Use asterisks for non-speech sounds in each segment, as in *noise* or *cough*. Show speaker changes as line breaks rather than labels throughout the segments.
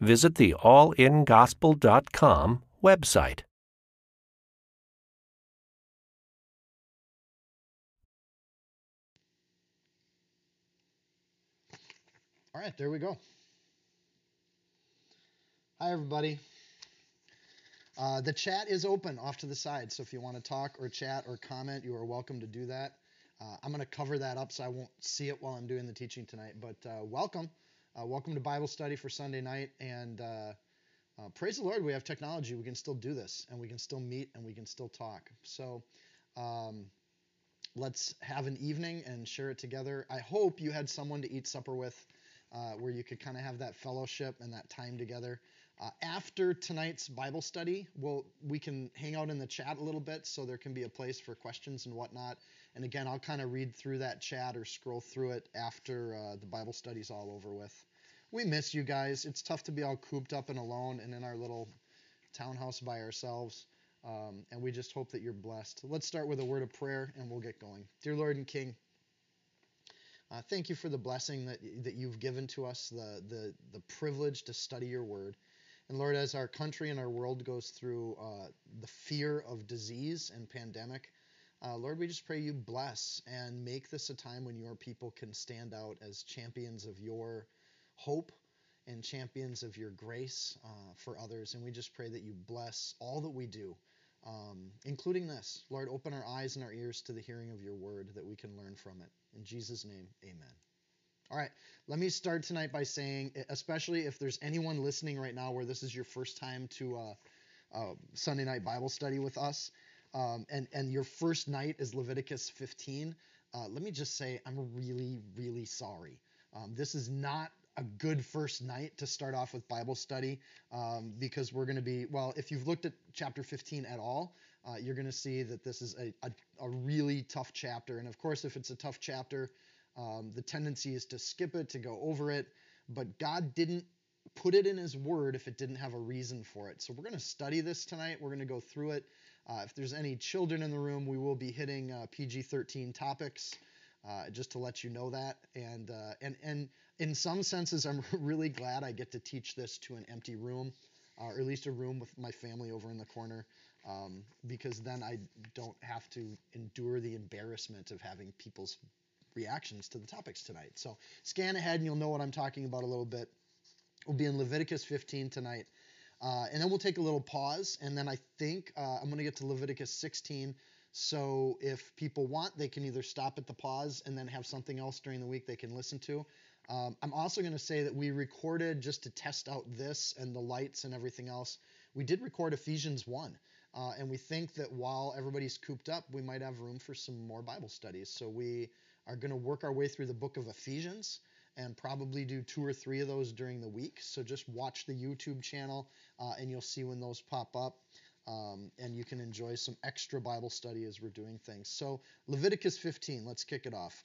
visit the allingospel.com website.
All right, there we go. Hi, everybody. Uh, the chat is open off to the side, so if you want to talk or chat or comment, you are welcome to do that. Uh, I'm going to cover that up so I won't see it while I'm doing the teaching tonight, but uh, welcome. Uh, welcome to Bible study for Sunday night, and uh, uh, praise the Lord, we have technology. We can still do this, and we can still meet, and we can still talk. So um, let's have an evening and share it together. I hope you had someone to eat supper with uh, where you could kind of have that fellowship and that time together. Uh, after tonight's Bible study, we'll, we can hang out in the chat a little bit so there can be a place for questions and whatnot. And again, I'll kind of read through that chat or scroll through it after uh, the Bible study's all over with. We miss you guys. It's tough to be all cooped up and alone and in our little townhouse by ourselves. Um, and we just hope that you're blessed. Let's start with a word of prayer and we'll get going. Dear Lord and King, uh, thank you for the blessing that, that you've given to us, the, the, the privilege to study your word. And Lord, as our country and our world goes through uh, the fear of disease and pandemic, uh, Lord, we just pray you bless and make this a time when your people can stand out as champions of your hope and champions of your grace uh, for others. And we just pray that you bless all that we do, um, including this. Lord, open our eyes and our ears to the hearing of your word that we can learn from it. In Jesus' name, amen. All right, let me start tonight by saying, especially if there's anyone listening right now where this is your first time to uh, uh, Sunday night Bible study with us, um, and and your first night is Leviticus 15. Uh, let me just say, I'm really, really sorry. Um, this is not a good first night to start off with Bible study um, because we're going to be, well, if you've looked at chapter 15 at all, uh, you're going to see that this is a, a, a, really tough chapter. And of course, if it's a tough chapter, um, the tendency is to skip it, to go over it. But God didn't put it in His Word if it didn't have a reason for it. So we're going to study this tonight. We're going to go through it. Uh, if there's any children in the room, we will be hitting uh, PG-13 topics, uh, just to let you know that. And uh, and and in some senses, I'm *laughs* really glad I get to teach this to an empty room, uh, or at least a room with my family over in the corner, um, because then I don't have to endure the embarrassment of having people's reactions to the topics tonight. So scan ahead and you'll know what I'm talking about a little bit. We'll be in Leviticus 15 tonight. Uh, and then we'll take a little pause, and then I think uh, I'm going to get to Leviticus 16. So if people want, they can either stop at the pause and then have something else during the week they can listen to. Um, I'm also going to say that we recorded just to test out this and the lights and everything else. We did record Ephesians 1. Uh, and we think that while everybody's cooped up, we might have room for some more Bible studies. So we are going to work our way through the book of Ephesians and probably do two or three of those during the week. So just watch the YouTube channel uh, and you'll see when those pop up. Um, and you can enjoy some extra Bible study as we're doing things. So, Leviticus 15, let's kick it off.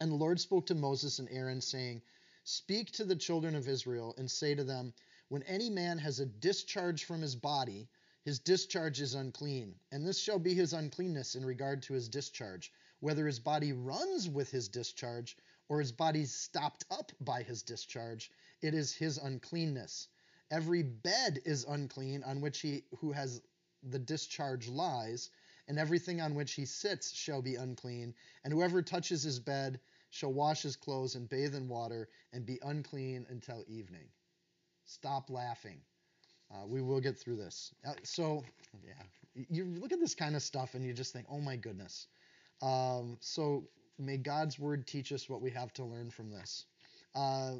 And the Lord spoke to Moses and Aaron, saying, Speak to the children of Israel and say to them, When any man has a discharge from his body, his discharge is unclean, and this shall be his uncleanness in regard to his discharge, whether his body runs with his discharge or his body's stopped up by his discharge, it is his uncleanness. Every bed is unclean on which he who has the discharge lies, and everything on which he sits shall be unclean. And whoever touches his bed shall wash his clothes and bathe in water and be unclean until evening. Stop laughing. Uh, we will get through this. Uh, so, yeah, you look at this kind of stuff and you just think, oh my goodness. Um, so, may God's word teach us what we have to learn from this. Uh,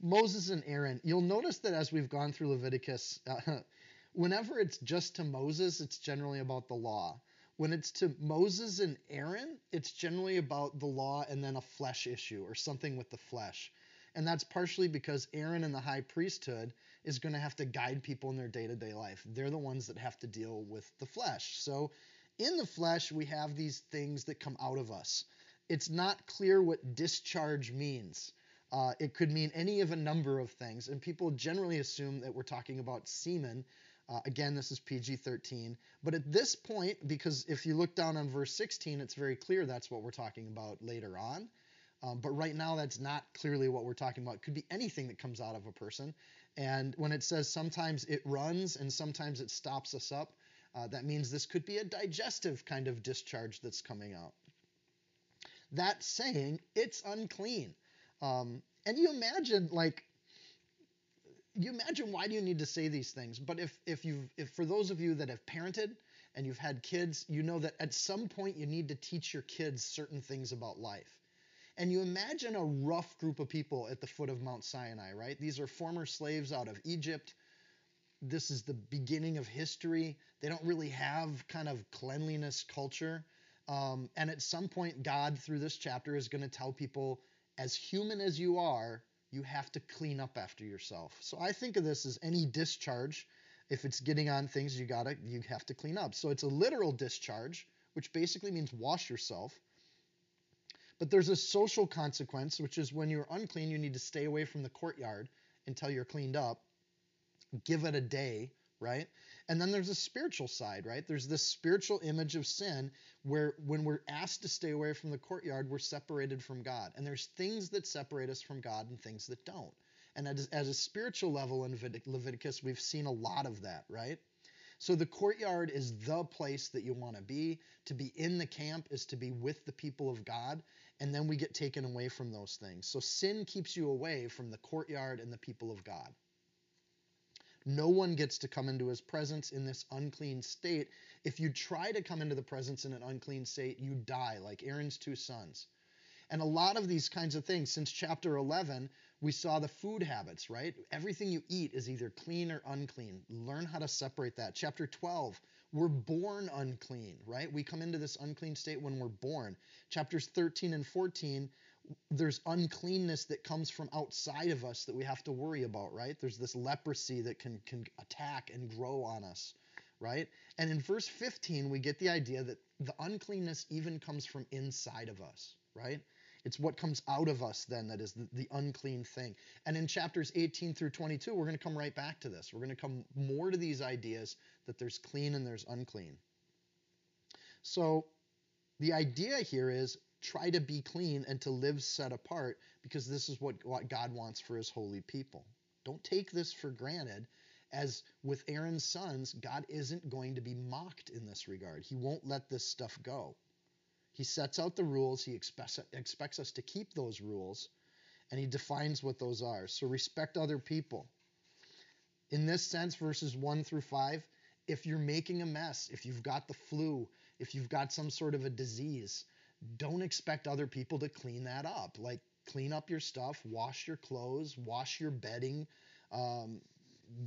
Moses and Aaron, you'll notice that as we've gone through Leviticus, uh, *laughs* whenever it's just to Moses, it's generally about the law. When it's to Moses and Aaron, it's generally about the law and then a flesh issue or something with the flesh. And that's partially because Aaron and the high priesthood is going to have to guide people in their day to day life. They're the ones that have to deal with the flesh. So in the flesh, we have these things that come out of us. It's not clear what discharge means. Uh, it could mean any of a number of things, and people generally assume that we're talking about semen. Uh, again, this is PG 13. But at this point, because if you look down on verse 16, it's very clear that's what we're talking about later on. Um, but right now, that's not clearly what we're talking about. It could be anything that comes out of a person. And when it says sometimes it runs and sometimes it stops us up, uh, that means this could be a digestive kind of discharge that's coming out. That saying, it's unclean. Um, and you imagine, like, you imagine why do you need to say these things? But if if you if for those of you that have parented and you've had kids, you know that at some point you need to teach your kids certain things about life. And you imagine a rough group of people at the foot of Mount Sinai, right? These are former slaves out of Egypt. This is the beginning of history. They don't really have kind of cleanliness culture. Um, and at some point, God, through this chapter, is going to tell people, as human as you are, you have to clean up after yourself. So I think of this as any discharge. If it's getting on things, you gotta you have to clean up. So it's a literal discharge, which basically means wash yourself. But there's a social consequence, which is when you're unclean, you need to stay away from the courtyard until you're cleaned up. Give it a day, right? And then there's a spiritual side, right? There's this spiritual image of sin where when we're asked to stay away from the courtyard, we're separated from God. And there's things that separate us from God and things that don't. And as, as a spiritual level in Leviticus, we've seen a lot of that, right? So the courtyard is the place that you want to be. To be in the camp is to be with the people of God. And then we get taken away from those things. So sin keeps you away from the courtyard and the people of God. No one gets to come into his presence in this unclean state. If you try to come into the presence in an unclean state, you die, like Aaron's two sons. And a lot of these kinds of things, since chapter 11, we saw the food habits, right? Everything you eat is either clean or unclean. Learn how to separate that. Chapter 12, we're born unclean, right? We come into this unclean state when we're born. Chapters 13 and 14, there's uncleanness that comes from outside of us that we have to worry about, right? There's this leprosy that can, can attack and grow on us, right? And in verse 15, we get the idea that the uncleanness even comes from inside of us, right? It's what comes out of us then that is the, the unclean thing. And in chapters 18 through 22, we're going to come right back to this. We're going to come more to these ideas that there's clean and there's unclean. So the idea here is try to be clean and to live set apart because this is what, what God wants for his holy people. Don't take this for granted. As with Aaron's sons, God isn't going to be mocked in this regard. He won't let this stuff go. He sets out the rules, he expects, expects us to keep those rules, and he defines what those are. So respect other people. In this sense, verses 1 through 5, if you're making a mess, if you've got the flu, if you've got some sort of a disease, don't expect other people to clean that up. Like, clean up your stuff, wash your clothes, wash your bedding, um,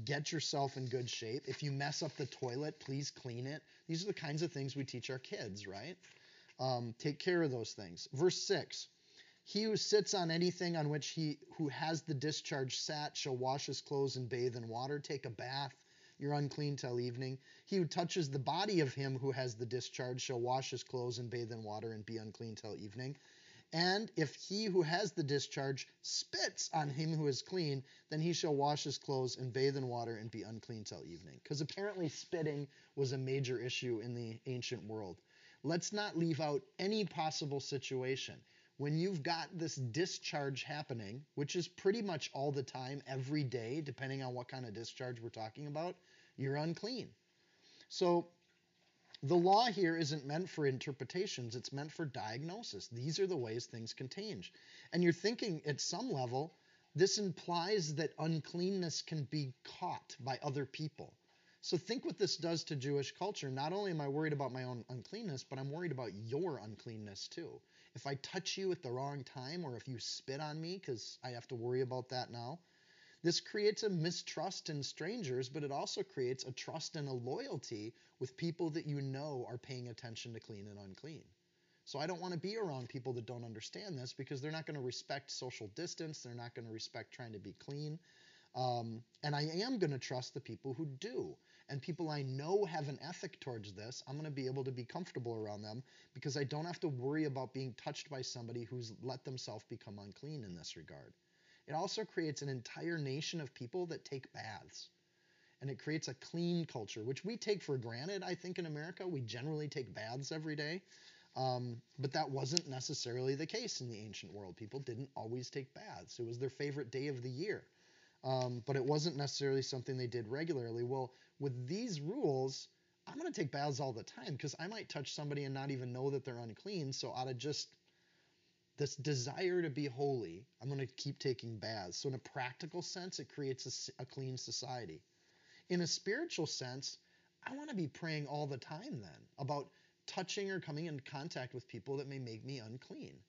get yourself in good shape. If you mess up the toilet, please clean it. These are the kinds of things we teach our kids, right? Um, take care of those things. Verse 6 He who sits on anything on which he who has the discharge sat shall wash his clothes and bathe in water, take a bath you're unclean till evening. He who touches the body of him who has the discharge shall wash his clothes and bathe in water and be unclean till evening. And if he who has the discharge spits on him who is clean, then he shall wash his clothes and bathe in water and be unclean till evening. Because apparently spitting was a major issue in the ancient world. Let's not leave out any possible situation. When you've got this discharge happening, which is pretty much all the time, every day, depending on what kind of discharge we're talking about, you're unclean. So the law here isn't meant for interpretations, it's meant for diagnosis. These are the ways things can change. And you're thinking at some level, this implies that uncleanness can be caught by other people. So think what this does to Jewish culture. Not only am I worried about my own uncleanness, but I'm worried about your uncleanness too. If I touch you at the wrong time or if you spit on me, because I have to worry about that now, this creates a mistrust in strangers, but it also creates a trust and a loyalty with people that you know are paying attention to clean and unclean. So I don't want to be around people that don't understand this because they're not going to respect social distance. They're not going to respect trying to be clean. Um, and I am going to trust the people who do. And people I know have an ethic towards this, I'm going to be able to be comfortable around them because I don't have to worry about being touched by somebody who's let themselves become unclean in this regard. It also creates an entire nation of people that take baths. And it creates a clean culture, which we take for granted, I think, in America. We generally take baths every day. Um, but that wasn't necessarily the case in the ancient world. People didn't always take baths, it was their favorite day of the year um, but it wasn't necessarily something they did regularly. Well, with these rules, I'm going to take baths all the time because I might touch somebody and not even know that they're unclean. So out of just this desire to be holy, I'm going to keep taking baths. So in a practical sense, it creates a, a clean society. In a spiritual sense, I want to be praying all the time then about touching or coming in contact with people that may make me unclean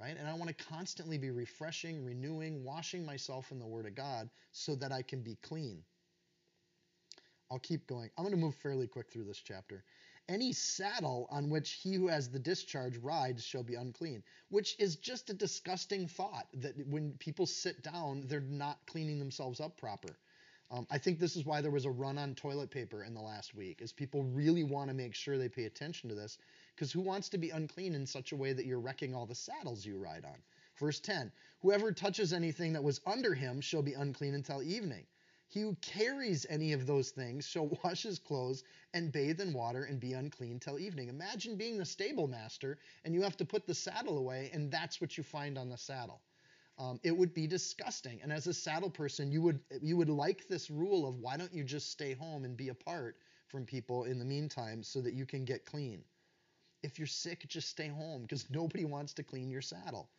right? And I want to constantly be refreshing, renewing, washing myself in the Word of God so that I can be clean. I'll keep going. I'm going to move fairly quick through this chapter. Any saddle on which he who has the discharge rides shall be unclean, which is just a disgusting thought that when people sit down, they're not cleaning themselves up proper. Um, I think this is why there was a run on toilet paper in the last week, is people really want to make sure they pay attention to this because who wants to be unclean in such a way that you're wrecking all the saddles you ride on? Verse 10 Whoever touches anything that was under him shall be unclean until evening. He who carries any of those things shall *laughs* wash his clothes and bathe in water and be unclean till evening. Imagine being the stable master and you have to put the saddle away, and that's what you find on the saddle. Um, it would be disgusting. And as a saddle person, you would you would like this rule of why don't you just stay home and be apart from people in the meantime so that you can get clean. If you're sick, just stay home because nobody wants to clean your saddle.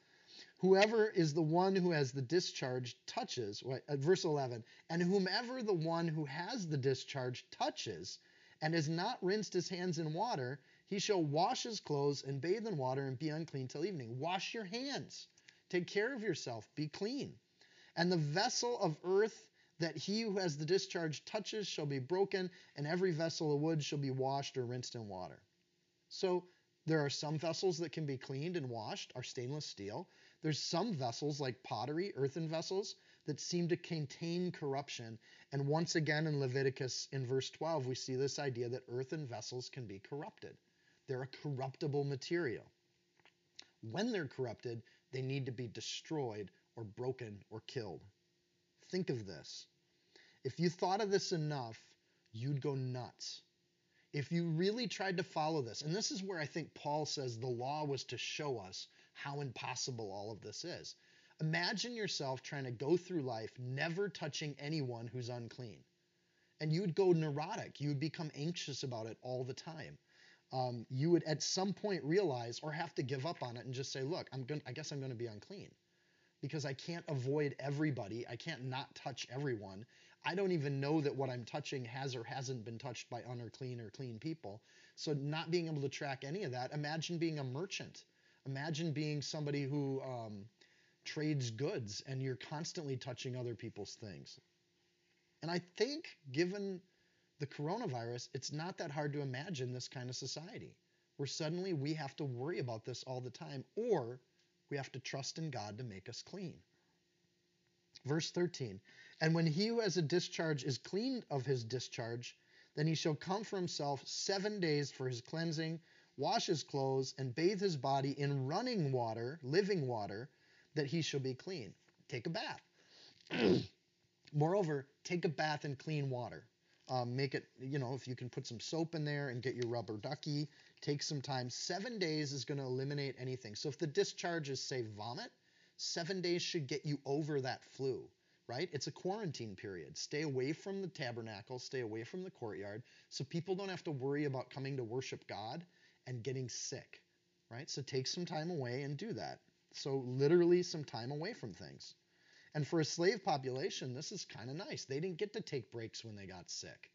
Whoever is the one who has the discharge touches, what, uh, verse 11, and whomever the one who has the discharge touches and has not rinsed his hands in water, he shall wash his clothes and bathe in water and be unclean till evening. Wash your hands. Take care of yourself. Be clean. And the vessel of earth that he who has the discharge touches shall be broken, and every vessel of wood shall be washed or rinsed in water. So there are some vessels that can be cleaned and washed, are stainless steel. There's some vessels like pottery, earthen vessels, that seem to contain corruption. And once again in Leviticus in verse 12, we see this idea that earthen vessels can be corrupted. They're a corruptible material. When they're corrupted, they need to be destroyed or broken or killed. Think of this. If you thought of this enough, you'd go nuts if you really tried to follow this, and this is where I think Paul says the law was to show us how impossible all of this is. Imagine yourself trying to go through life never touching anyone who's unclean. And you would go neurotic. You would become anxious about it all the time. Um, you would at some point realize or have to give up on it and just say, look, I'm going I guess I'm going to be unclean because I can't avoid everybody. I can't not touch everyone. I don't even know that what I'm touching has or hasn't been touched by unclean or clean people. So not being able to track any of that. Imagine being a merchant. Imagine being somebody who um, trades goods and you're constantly touching other people's things. And I think, given the coronavirus, it's not that hard to imagine this kind of society where suddenly we have to worry about this all the time, or we have to trust in God to make us clean. Verse 13 and when he who has a discharge is clean of his discharge, then he shall come for himself seven days for his cleansing, wash his clothes, and bathe his body in running water, living water, that he shall be clean. Take a bath. *clears throat* Moreover, take a bath in clean water. Um, make it, you know, if you can put some soap in there and get your rubber ducky, take some time. Seven days is going to eliminate anything. So if the discharge is, say, vomit, seven days should get you over that flu right? It's a quarantine period. Stay away from the tabernacle, stay away from the courtyard, so people don't have to worry about coming to worship God and getting sick, right? So take some time away and do that. So, literally, some time away from things. And for a slave population, this is kind of nice. They didn't get to take breaks when they got sick.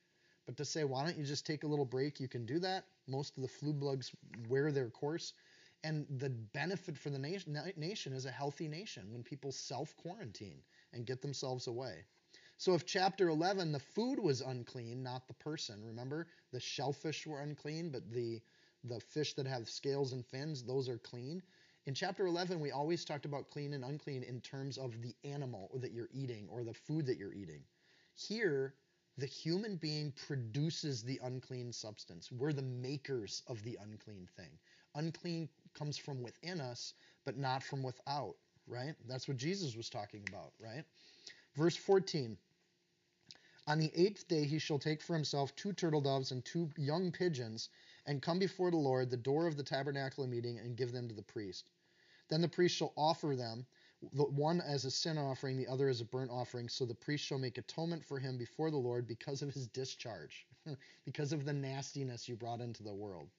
But to say, why don't you just take a little break? You can do that. Most of the flu bugs wear their course. And the benefit for the nation, nation is a healthy nation when people self quarantine and get themselves away. So if chapter 11, the food was unclean, not the person, remember? The shellfish were unclean, but the, the fish that have scales and fins, those are clean. In chapter 11, we always talked about clean and unclean in terms of the animal that you're eating or the food that you're eating. Here, the human being produces the unclean substance. We're the makers of the unclean thing. Unclean comes from within us, but not from without, right? That's what Jesus was talking about, right? Verse 14 On the eighth day he shall take for himself two turtle doves and two young pigeons, and come before the Lord, the door of the tabernacle meeting, and give them to the priest. Then the priest shall offer them the one as a sin offering, the other as a burnt offering. So the priest shall make atonement for him before the Lord because of his discharge, *laughs* because of the nastiness you brought into the world.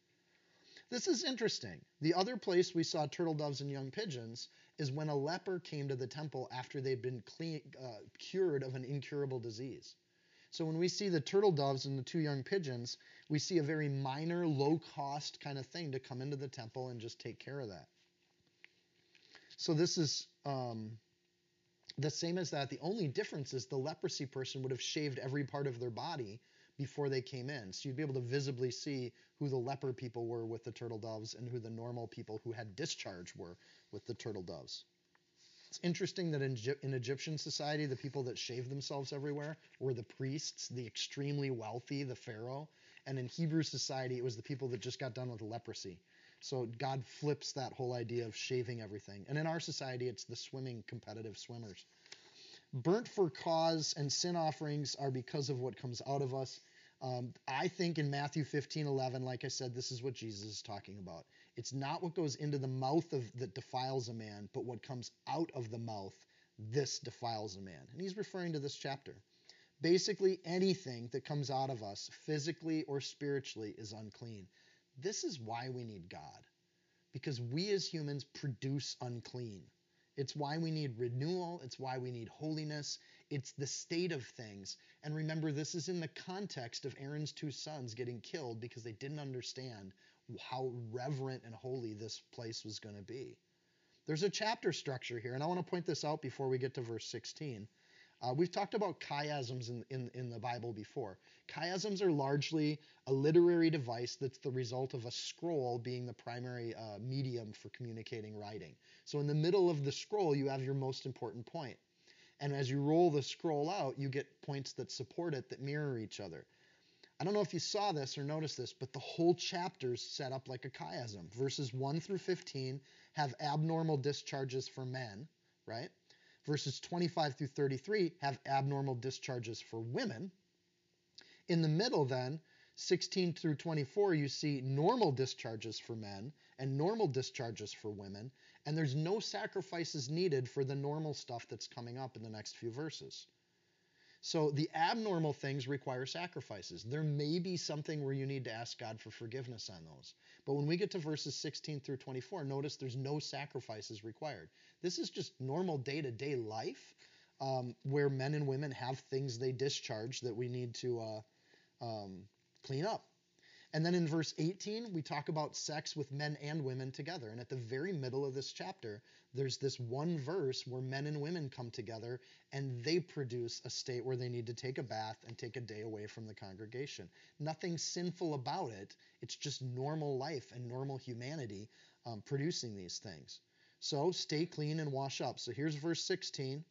This is interesting. The other place we saw turtle doves and young pigeons is when a leper came to the temple after they'd been clean, uh, cured of an incurable disease. So when we see the turtle doves and the two young pigeons, we see a very minor, low cost kind of thing to come into the temple and just take care of that. So this is um, the same as that. The only difference is the leprosy person would have shaved every part of their body before they came in. So you'd be able to visibly see who the leper people were with the turtle doves and who the normal people who had discharge were with the turtle doves. It's interesting that in, in Egyptian society, the people that shaved themselves everywhere were the priests, the extremely wealthy, the pharaoh. And in Hebrew society, it was the people that just got done with leprosy. So God flips that whole idea of shaving everything. And in our society, it's the swimming competitive swimmers. Burnt for cause and sin offerings are because of what comes out of us. Um, I think in Matthew 15, 11, like I said, this is what Jesus is talking about. It's not what goes into the mouth of that defiles a man, but what comes out of the mouth, this defiles a man. And he's referring to this chapter. Basically, anything that comes out of us, physically or spiritually, is unclean. This is why we need God, because we as humans produce unclean. It's why we need renewal. It's why we need holiness. It's the state of things. And remember, this is in the context of Aaron's two sons getting killed because they didn't understand how reverent and holy this place was going to be. There's a chapter structure here, and I want to point this out before we get to verse 16. Uh, we've talked about chiasms in, in, in the Bible before. Chiasms are largely a literary device that's the result of a scroll being the primary uh, medium for communicating writing. So in the middle of the scroll, you have your most important point. And as you roll the scroll out, you get points that support it that mirror each other. I don't know if you saw this or noticed this, but the whole chapter is set up like a chiasm. Verses 1 through 15 have abnormal discharges for men, right? Verses 25 through 33 have abnormal discharges for women. In the middle, then, 16 through 24, you see normal discharges for men and normal discharges for women, and there's no sacrifices needed for the normal stuff that's coming up in the next few verses. So the abnormal things require sacrifices. There may be something where you need to ask God for forgiveness on those. But when we get to verses 16 through 24, notice there's no sacrifices required. This is just normal day to day life um, where men and women have things they discharge that we need to uh, um, clean up. And then in verse 18, we talk about sex with men and women together. And at the very middle of this chapter, there's this one verse where men and women come together and they produce a state where they need to take a bath and take a day away from the congregation. Nothing sinful about it. It's just normal life and normal humanity um, producing these things. So stay clean and wash up. So here's verse 16.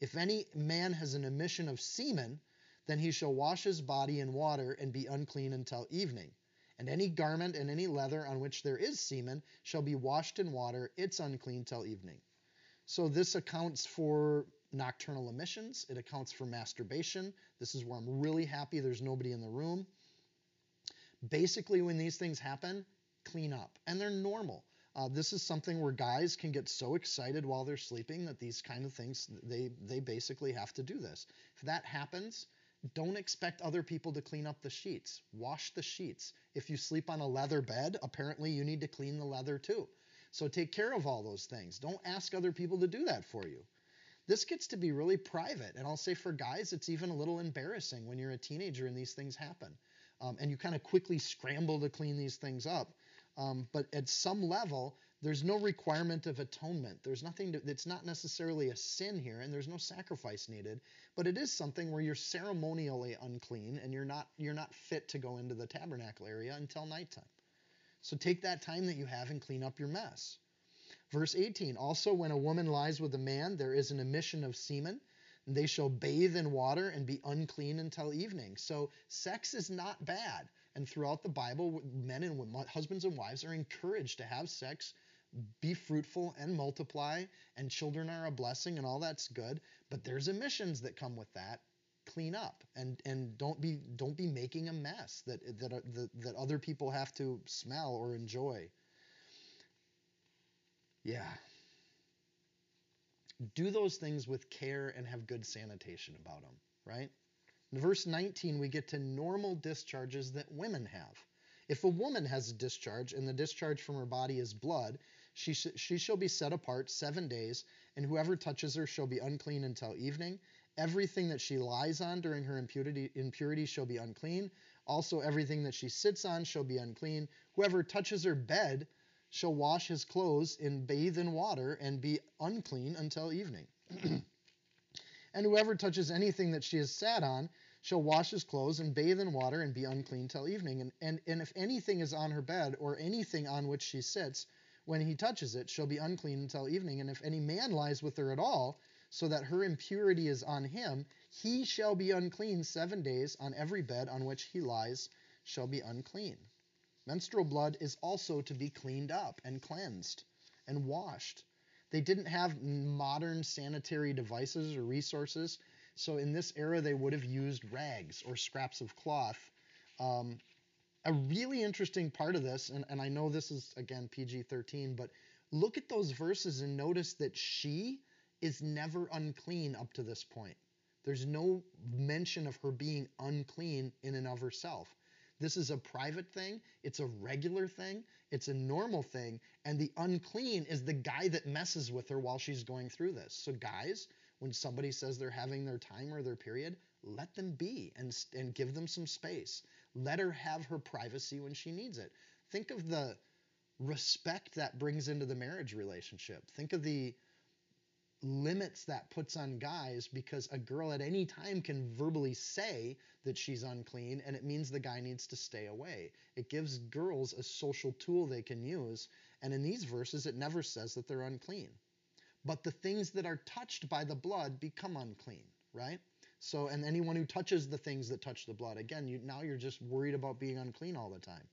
If any man has an emission of semen, then he shall wash his body in water and be unclean until evening. And any garment and any leather on which there is semen shall be washed in water, it's unclean till evening. So this accounts for nocturnal emissions, it accounts for masturbation. This is where I'm really happy there's nobody in the room. Basically, when these things happen, clean up. And they're normal. Uh, this is something where guys can get so excited while they're sleeping that these kind of things they they basically have to do this. If that happens, don't expect other people to clean up the sheets. Wash the sheets. If you sleep on a leather bed, apparently you need to clean the leather too. So take care of all those things. Don't ask other people to do that for you. This gets to be really private. And I'll say for guys, it's even a little embarrassing when you're a teenager and these things happen. Um, and you kind of quickly scramble to clean these things up. Um, but at some level, there's no requirement of atonement. There's nothing to, it's not necessarily a sin here, and there's no sacrifice needed. But it is something where you're ceremonially unclean and you're not you're not fit to go into the tabernacle area until nighttime. So take that time that you have and clean up your mess. Verse 18 Also, when a woman lies with a man, there is an emission of semen. And they shall bathe in water and be unclean until evening. So, sex is not bad. And throughout the Bible, men and husbands and wives are encouraged to have sex, be fruitful, and multiply. And children are a blessing, and all that's good. But there's emissions that come with that clean up and and don't be don't be making a mess that that uh, that, that other people have to smell or enjoy. Yeah. Do those things with care and have good sanitation about them, right? In verse 19, we get to normal discharges that women have. If a woman has a discharge and the discharge from her body is blood, she, sh- she shall be set apart seven days, and whoever touches her shall be unclean until evening. Everything that she lies on during her impurity, impurity shall be unclean. Also, everything that she sits on shall be unclean. Whoever touches her bed shall wash his clothes and bathe in water and be unclean until evening. *clears throat* and whoever touches anything that she has sat on shall wash his clothes and bathe in water and be unclean till evening. And, and, and if anything is on her bed or anything on which she sits, when he touches it, shall be unclean until evening. And if any man lies with her at all, so that her impurity is on him, he shall be unclean seven days. On every bed on which he lies shall be unclean. Menstrual blood is also to be cleaned up and cleansed and washed. They didn't have modern sanitary devices or resources, so in this era they would have used rags or scraps of cloth. Um, a really interesting part of this, and, and I know this is again PG 13, but look at those verses and notice that she is never unclean up to this point. There's no mention of her being unclean in and of herself. This is a private thing, it's a regular thing, it's a normal thing, and the unclean is the guy that messes with her while she's going through this. So, guys, when somebody says they're having their time or their period, let them be and, and give them some space. Let her have her privacy when she needs it. Think of the respect that brings into the marriage relationship. Think of the limits that puts on guys because a girl at any time can verbally say that she's unclean and it means the guy needs to stay away. It gives girls a social tool they can use. And in these verses, it never says that they're unclean. But the things that are touched by the blood become unclean, right? So, and anyone who touches the things that touch the blood, again, you, now you're just worried about being unclean all the time.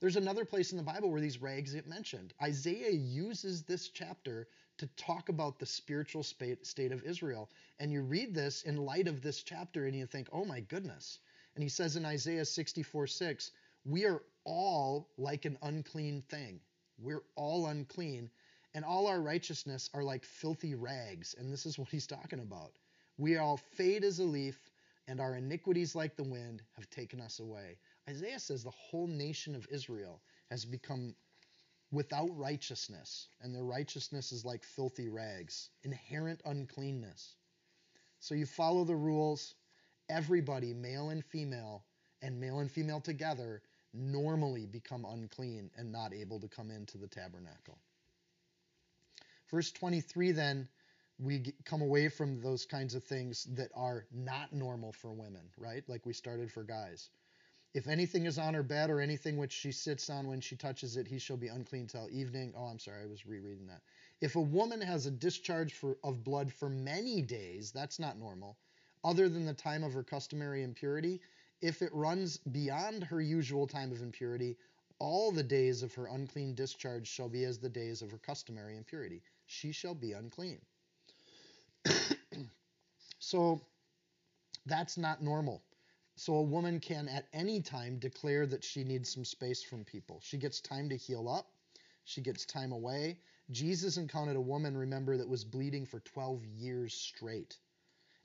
There's another place in the Bible where these rags get mentioned. Isaiah uses this chapter to talk about the spiritual state of Israel. And you read this in light of this chapter and you think, oh my goodness. And he says in Isaiah 64 6, we are all like an unclean thing. We're all unclean, and all our righteousness are like filthy rags. And this is what he's talking about. We all fade as a leaf, and our iniquities, like the wind, have taken us away. Isaiah says the whole nation of Israel has become without righteousness, and their righteousness is like filthy rags, inherent uncleanness. So you follow the rules. Everybody, male and female, and male and female together, normally become unclean and not able to come into the tabernacle. Verse 23 then, we come away from those kinds of things that are not normal for women, right? Like we started for guys. If anything is on her bed or anything which she sits on when she touches it, he shall be unclean till evening. Oh, I'm sorry, I was rereading that. If a woman has a discharge for, of blood for many days, that's not normal, other than the time of her customary impurity. If it runs beyond her usual time of impurity, all the days of her unclean discharge shall be as the days of her customary impurity. She shall be unclean. *coughs* so that's not normal. So a woman can at any time declare that she needs some space from people. She gets time to heal up, she gets time away. Jesus encountered a woman, remember, that was bleeding for 12 years straight.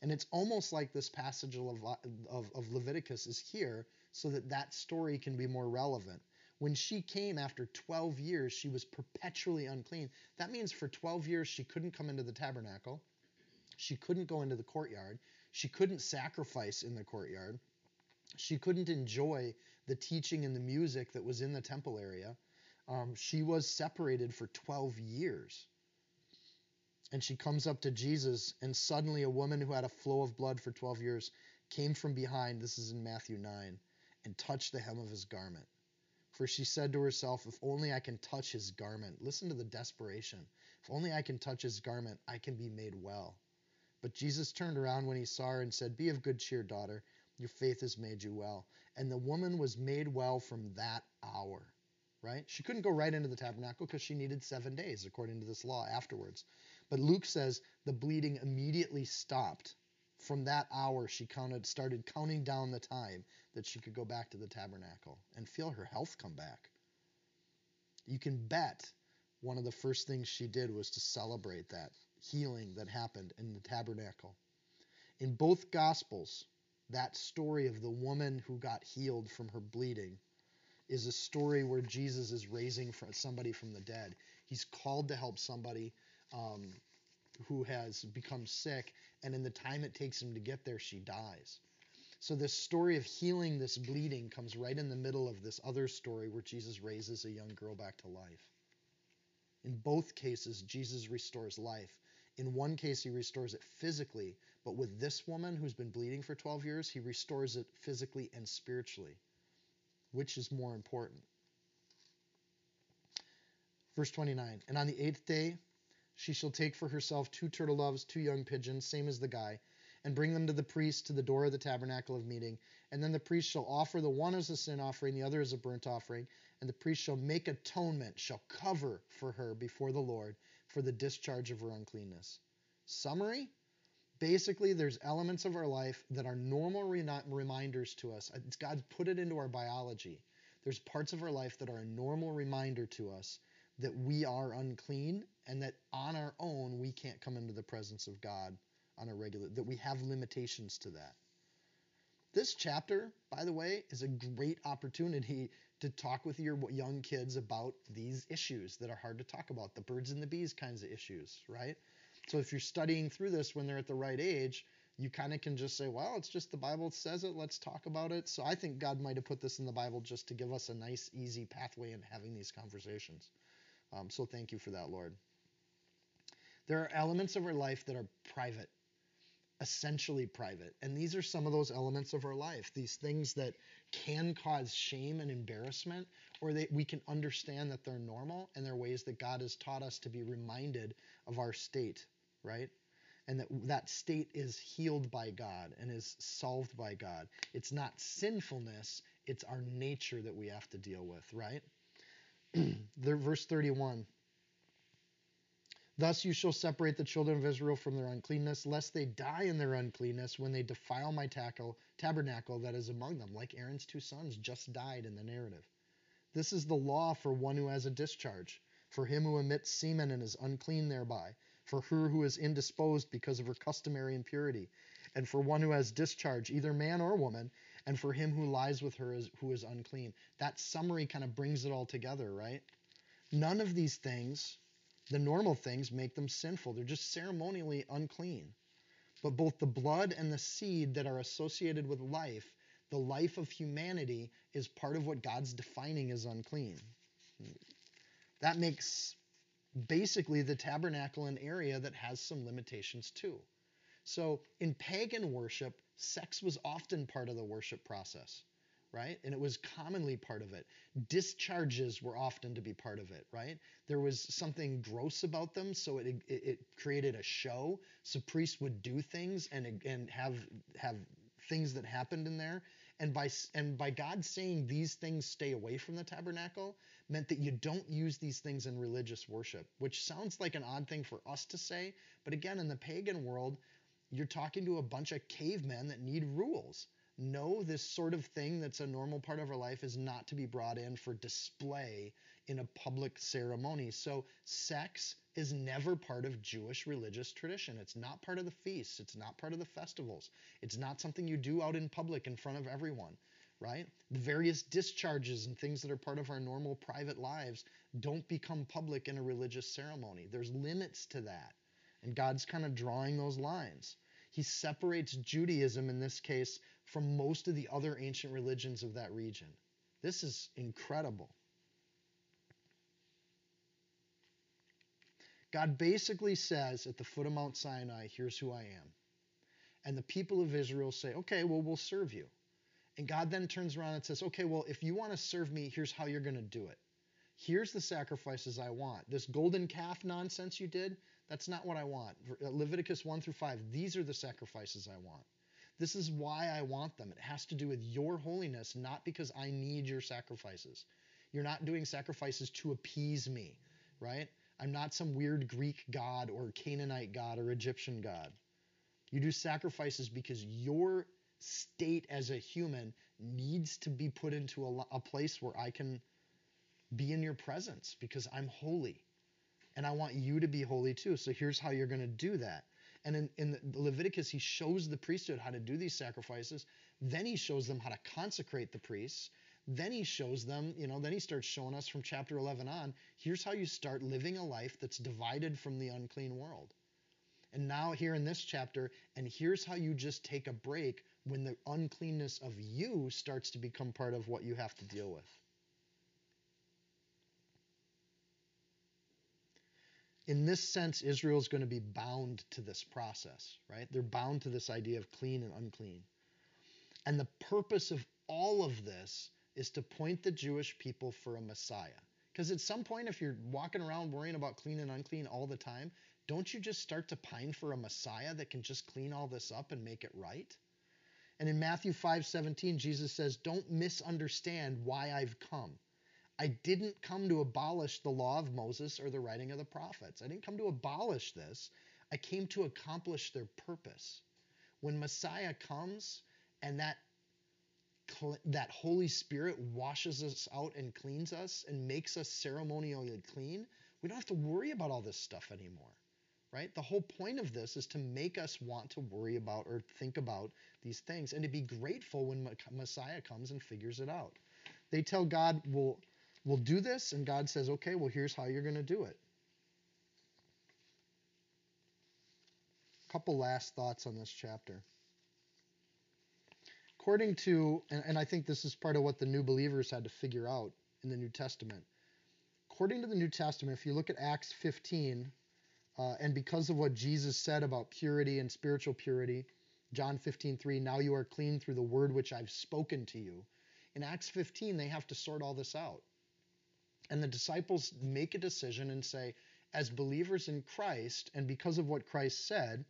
And it's almost like this passage of, of, of Leviticus is here so that that story can be more relevant. When she came after 12 years, she was perpetually unclean. That means for 12 years she couldn't come into the tabernacle. She couldn't go into the courtyard. She couldn't sacrifice in the courtyard. She couldn't enjoy the teaching and the music that was in the temple area. Um, she was separated for 12 years. And she comes up to Jesus, and suddenly a woman who had a flow of blood for 12 years came from behind, this is in Matthew 9, and touched the hem of his garment. For she said to herself, If only I can touch his garment. Listen to the desperation. If only I can touch his garment, I can be made well. But Jesus turned around when he saw her and said, Be of good cheer, daughter. Your faith has made you well. And the woman was made well from that hour. Right? She couldn't go right into the tabernacle because she needed seven days, according to this law, afterwards. But Luke says the bleeding immediately stopped. From that hour, she counted, started counting down the time that she could go back to the tabernacle and feel her health come back. You can bet one of the first things she did was to celebrate that healing that happened in the tabernacle. In both Gospels, that story of the woman who got healed from her bleeding is a story where Jesus is raising somebody from the dead. He's called to help somebody um, who has become sick, and in the time it takes him to get there, she dies. So, this story of healing this bleeding comes right in the middle of this other story where Jesus raises a young girl back to life. In both cases, Jesus restores life. In one case, he restores it physically, but with this woman who's been bleeding for 12 years, he restores it physically and spiritually. Which is more important? Verse 29 And on the eighth day, she shall take for herself two turtle doves, two young pigeons, same as the guy, and bring them to the priest to the door of the tabernacle of meeting. And then the priest shall offer the one as a sin offering, the other as a burnt offering. And the priest shall make atonement, shall cover for her before the Lord for the discharge of her uncleanness. Summary basically, there's elements of our life that are normal reminders to us. It's God put it into our biology. There's parts of our life that are a normal reminder to us that we are unclean and that on our own we can't come into the presence of God on a regular that we have limitations to that. This chapter, by the way, is a great opportunity to talk with your young kids about these issues that are hard to talk about, the birds and the bees kinds of issues, right? So if you're studying through this when they're at the right age, you kind of can just say, well, it's just the Bible says it, let's talk about it. So I think God might have put this in the Bible just to give us a nice, easy pathway in having these conversations. Um, so thank you for that, Lord. There are elements of our life that are private, essentially private. And these are some of those elements of our life, these things that can cause shame and embarrassment, or that we can understand that they're normal and they're ways that God has taught us to be reminded of our state, right? And that that state is healed by God and is solved by God. It's not sinfulness, it's our nature that we have to deal with, right? *clears throat* verse 31 Thus you shall separate the children of Israel from their uncleanness, lest they die in their uncleanness when they defile my tabernacle that is among them, like Aaron's two sons just died in the narrative. This is the law for one who has a discharge, for him who emits semen and is unclean thereby, for her who is indisposed because of her customary impurity, and for one who has discharge, either man or woman, and for him who lies with her is, who is unclean. That summary kind of brings it all together, right? None of these things the normal things make them sinful. They're just ceremonially unclean. But both the blood and the seed that are associated with life, the life of humanity, is part of what God's defining as unclean. That makes basically the tabernacle an area that has some limitations too. So in pagan worship, sex was often part of the worship process right? And it was commonly part of it. Discharges were often to be part of it, right? There was something gross about them, so it, it, it created a show. So priests would do things and and have have things that happened in there. And by and by God saying these things stay away from the tabernacle meant that you don't use these things in religious worship, which sounds like an odd thing for us to say, but again, in the pagan world, you're talking to a bunch of cavemen that need rules no, this sort of thing that's a normal part of our life is not to be brought in for display in a public ceremony. So, sex is never part of Jewish religious tradition. It's not part of the feasts, it's not part of the festivals, it's not something you do out in public in front of everyone. Right? The various discharges and things that are part of our normal private lives don't become public in a religious ceremony. There's limits to that. And God's kind of drawing those lines. He separates Judaism in this case from most of the other ancient religions of that region. This is incredible. God basically says at the foot of Mount Sinai, Here's who I am. And the people of Israel say, Okay, well, we'll serve you. And God then turns around and says, okay, well, if you want to serve me, here's how you're going to do it. Here's the sacrifices I want. This golden calf nonsense you did, that's not what I want. Uh, Leviticus 1 through 5, these are the sacrifices I want. This is why I want them. It has to do with your holiness, not because I need your sacrifices. You're not doing sacrifices to appease me, right? I'm not some weird Greek god or Canaanite god or Egyptian god. You do sacrifices because your state as a human needs to be put into a, a place where I can be in your presence because I'm holy. And I want you to be holy too. So here's how you're going to do that. And in, in Leviticus, he shows the priesthood how to do these sacrifices. Then he shows them how to consecrate the priests. Then he shows them, you know, then he starts showing us from chapter 11 on here's how you start living a life that's divided from the unclean world. And now, here in this chapter, and here's how you just take a break when the uncleanness of you starts to become part of what you have to deal with. In this sense, Israel is going to be bound to this process, right? They're bound to this idea of clean and unclean. And the purpose of all of this is to point the Jewish people for a Messiah. Because at some point, if you're walking around worrying about clean and unclean all the time, don't you just start to pine for a Messiah that can just clean all this up and make it right? And in Matthew 5 17, Jesus says, Don't misunderstand why I've come. I didn't come to abolish the law of Moses or the writing of the prophets. I didn't come to abolish this. I came to accomplish their purpose. When Messiah comes and that that Holy Spirit washes us out and cleans us and makes us ceremonially clean, we don't have to worry about all this stuff anymore. Right? The whole point of this is to make us want to worry about or think about these things and to be grateful when Messiah comes and figures it out. They tell God, well, we'll do this. And God says, okay, well, here's how you're going to do it. A couple last thoughts on this chapter. According to, and, and I think this is part of what the new believers had to figure out in the New Testament. According to the New Testament, if you look at Acts 15, uh, and because of what Jesus said about purity and spiritual purity, John 15, 3, now you are clean through the word which I've spoken to you. In Acts 15, they have to sort all this out. And the disciples make a decision and say, as believers in Christ, and because of what Christ said,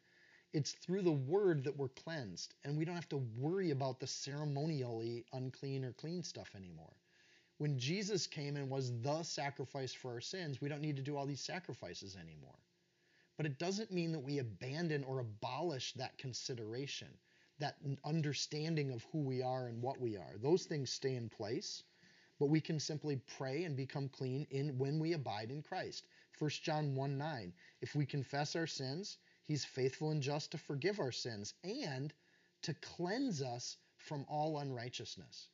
it's through the word that we're cleansed. And we don't have to worry about the ceremonially unclean or clean stuff anymore. When Jesus came and was the sacrifice for our sins, we don't need to do all these sacrifices anymore. But it doesn't mean that we abandon or abolish that consideration, that understanding of who we are and what we are. Those things stay in place but we can simply pray and become clean in when we abide in Christ. 1 John 1 9. If we confess our sins, he's faithful and just to forgive our sins and to cleanse us from all unrighteousness.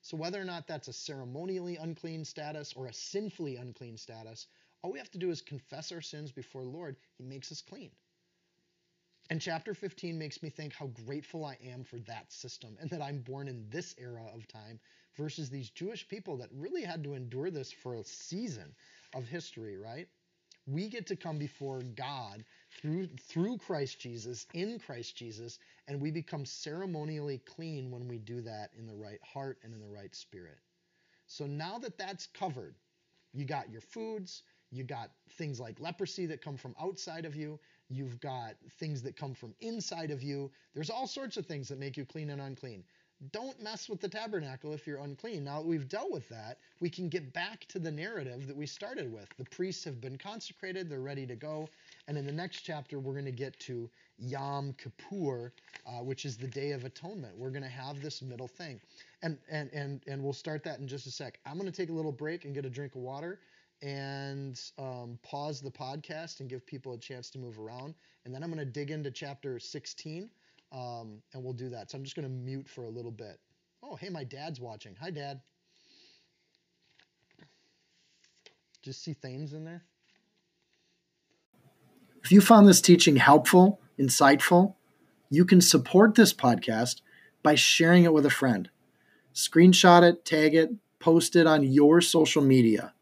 So, whether or not that's a ceremonially unclean status or a sinfully unclean status, all we have to do is confess our sins before the Lord. He makes us clean. And chapter 15 makes me think how grateful I am for that system and that I'm born in this era of time versus these Jewish people that really had to endure this for a season of history, right? We get to come before God through through Christ Jesus, in Christ Jesus, and we become ceremonially clean when we do that in the right heart and in the right spirit. So now that that's covered, you got your foods, you got things like leprosy that come from outside of you, you've got things that come from inside of you. There's all sorts of things that make you clean and unclean don't mess with the tabernacle if you're unclean. Now that we've dealt with that, we can get back to the narrative that we started with. The priests have been consecrated, they're ready to go. And in the next chapter, we're going to get to Yom Kippur, uh, which is the Day of Atonement. We're going to have this middle thing. And, and, and, and we'll start that in just a sec. I'm going to take a little break and get a drink of water and um, pause the podcast and give people a chance to move around. And then I'm going to dig into chapter 16 um, and we'll do that. So I'm just going to mute for a little bit. Oh, hey, my dad's watching. Hi, Dad. Just see Thames in there?
If you found this teaching helpful, insightful, you can support this podcast by sharing it with a friend. Screenshot it, tag it, post it on your social media.